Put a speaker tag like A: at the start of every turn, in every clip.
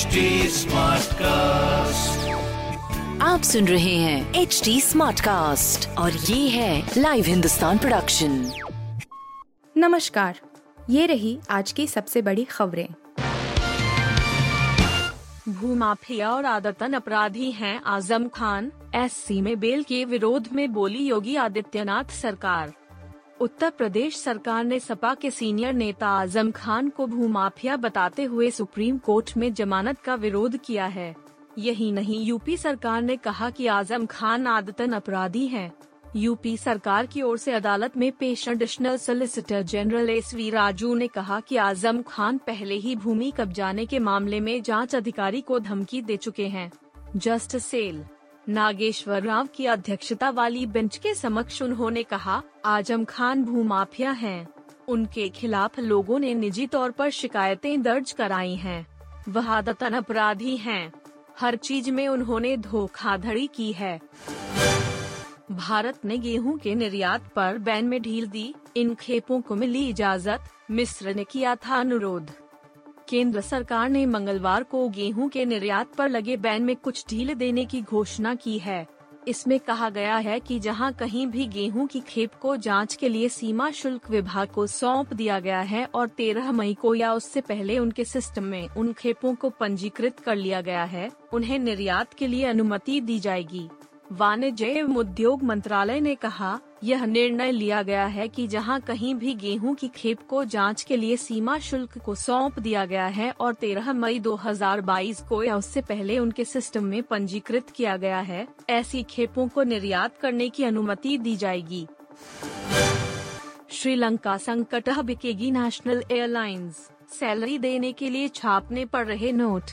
A: HD Smartcast.
B: आप सुन रहे हैं एच डी स्मार्ट कास्ट और ये है लाइव हिंदुस्तान प्रोडक्शन
C: नमस्कार ये रही आज की सबसे बड़ी खबरें।
D: भूमाफिया और आदतन अपराधी हैं आज़म खान। एससी में बेल के विरोध में बोली योगी आदित्यनाथ सरकार। उत्तर प्रदेश सरकार ने सपा के सीनियर नेता आज़म खान को भूमाफिया बताते हुए सुप्रीम कोर्ट में जमानत का विरोध किया है यही नहीं, यूपी सरकार ने कहा कि आज़म खान आदतन अपराधी हैं। यूपी सरकार की ओर से अदालत में पेश additional solicitor general S V Raju ने कहा कि आज़म खान पहले ही भूमि कब्जाने के मामले में जाँच अधिकारी को धमकी दे चुके हैं जस्ट सेल नागेश्वर राव की अध्यक्षता वाली बेंच के समक्ष उन्होंने कहा, आज़म खान भूमाफिया हैं। उनके खिलाफ लोगों ने निजी तौर पर शिकायतें दर्ज कराई हैं। वह आदतन अपराधी हैं। हर चीज़ में उन्होंने धोखाधड़ी की है भारत ने गेहूँ के निर्यात पर बैन में ढील दी इन खेपों को मिली इजाज़त मिस्र ने किया था अनुरोध केंद्र सरकार ने मंगलवार को गेहूँ के निर्यात पर लगे बैन में कुछ ढील देने की घोषणा की है। इसमें कहा गया है कि जहाँ कहीं भी गेहूँ की खेप को जाँच के लिए सीमा शुल्क विभाग को सौंप दिया गया है और 13 मई को या उससे पहले उनके सिस्टम में उन खेपों को पंजीकृत कर लिया गया है, उन्हें निर्यात के लिए अनुमति दी जाएगी। वाणिज्य एवं उद्योग मंत्रालय ने कहा यह निर्णय लिया गया है कि जहाँ कहीं भी गेहूँ की खेप को जाँच के लिए सीमा शुल्क को सौंप दिया गया है और 13 मई 2022 को या उससे पहले उनके सिस्टम में पंजीकृत किया गया है, ऐसी खेपों को निर्यात करने की अनुमति दी जाएगी। श्रीलंका संकट बिकेगी नेशनल एयरलाइंस। सैलरी देने के लिए छापने पड़ रहे नोट।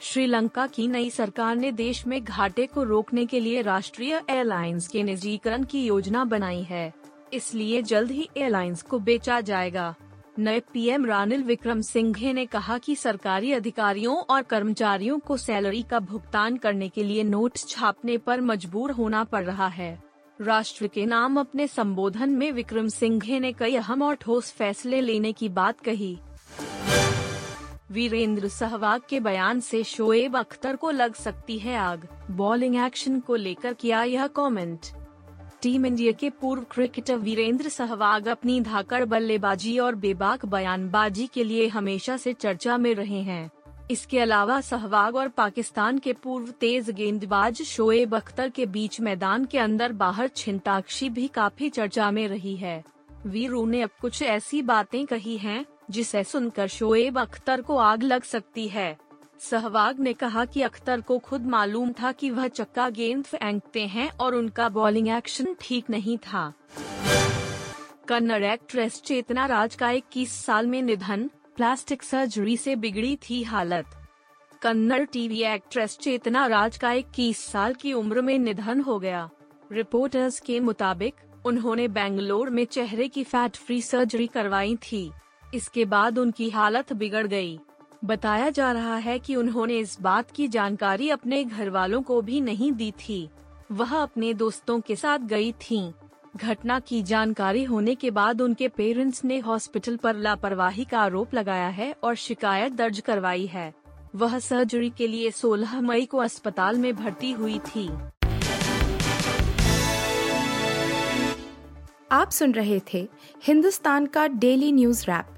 D: श्रीलंका की नई सरकार ने देश में घाटे को रोकने के लिए राष्ट्रीय एयरलाइंस के निजीकरण की योजना बनाई है। इसलिए जल्द ही एयरलाइंस को बेचा जाएगा। नए पीएम रानिल विक्रम सिंघे ने कहा कि सरकारी अधिकारियों और कर्मचारियों को सैलरी का भुगतान करने के लिए नोट छापने पर मजबूर होना पड़ रहा है। राष्ट्र के नाम अपने संबोधन में विक्रम सिंघे ने कई अहम और ठोस फैसले लेने की बात कही। वीरेंद्र सहवाग के बयान से शोएब अख्तर को लग सकती है आग। बॉलिंग एक्शन को लेकर किया यह कमेंट टीम इंडिया के पूर्व क्रिकेटर वीरेंद्र सहवाग अपनी धाकड़ बल्लेबाजी और बेबाक बयानबाजी के लिए हमेशा से चर्चा में रहे हैं। इसके अलावा सहवाग और पाकिस्तान के पूर्व तेज गेंदबाज शोएब अख्तर के बीच मैदान के अंदर बाहर छिंताक्षी भी काफ़ी चर्चा में रही है। वीरू ने अब कुछ ऐसी बातें कही हैं जिसे सुनकर शोएब अख्तर को आग लग सकती है। सहवाग ने कहा कि अख्तर को खुद मालूम था कि वह चक्का गेंद फेंकते हैं और उनका बॉलिंग एक्शन ठीक नहीं था। कन्नड़ एक्ट्रेस चेतना राज का इक्कीस साल में निधन, प्लास्टिक सर्जरी से बिगड़ी थी हालत। कन्नड़ टीवी एक्ट्रेस चेतना राज का इक्कीस साल की उम्र में निधन हो गया। रिपोर्टर्स के मुताबिक, उन्होंने बेंगलोर में चेहरे की फैट फ्री सर्जरी करवाई थी। इसके बाद उनकी हालत बिगड़ गई। बताया जा रहा है कि उन्होंने इस बात की जानकारी अपने घर वालों को भी नहीं दी थी वह अपने दोस्तों के साथ गई थीं। घटना की जानकारी होने के बाद उनके पेरेंट्स ने हॉस्पिटल पर लापरवाही का आरोप लगाया है और शिकायत दर्ज करवाई है वह सर्जरी के लिए 16 मई को अस्पताल में भर्ती हुई थी
C: आप सुन रहे थे हिंदुस्तान का डेली न्यूज़ रैप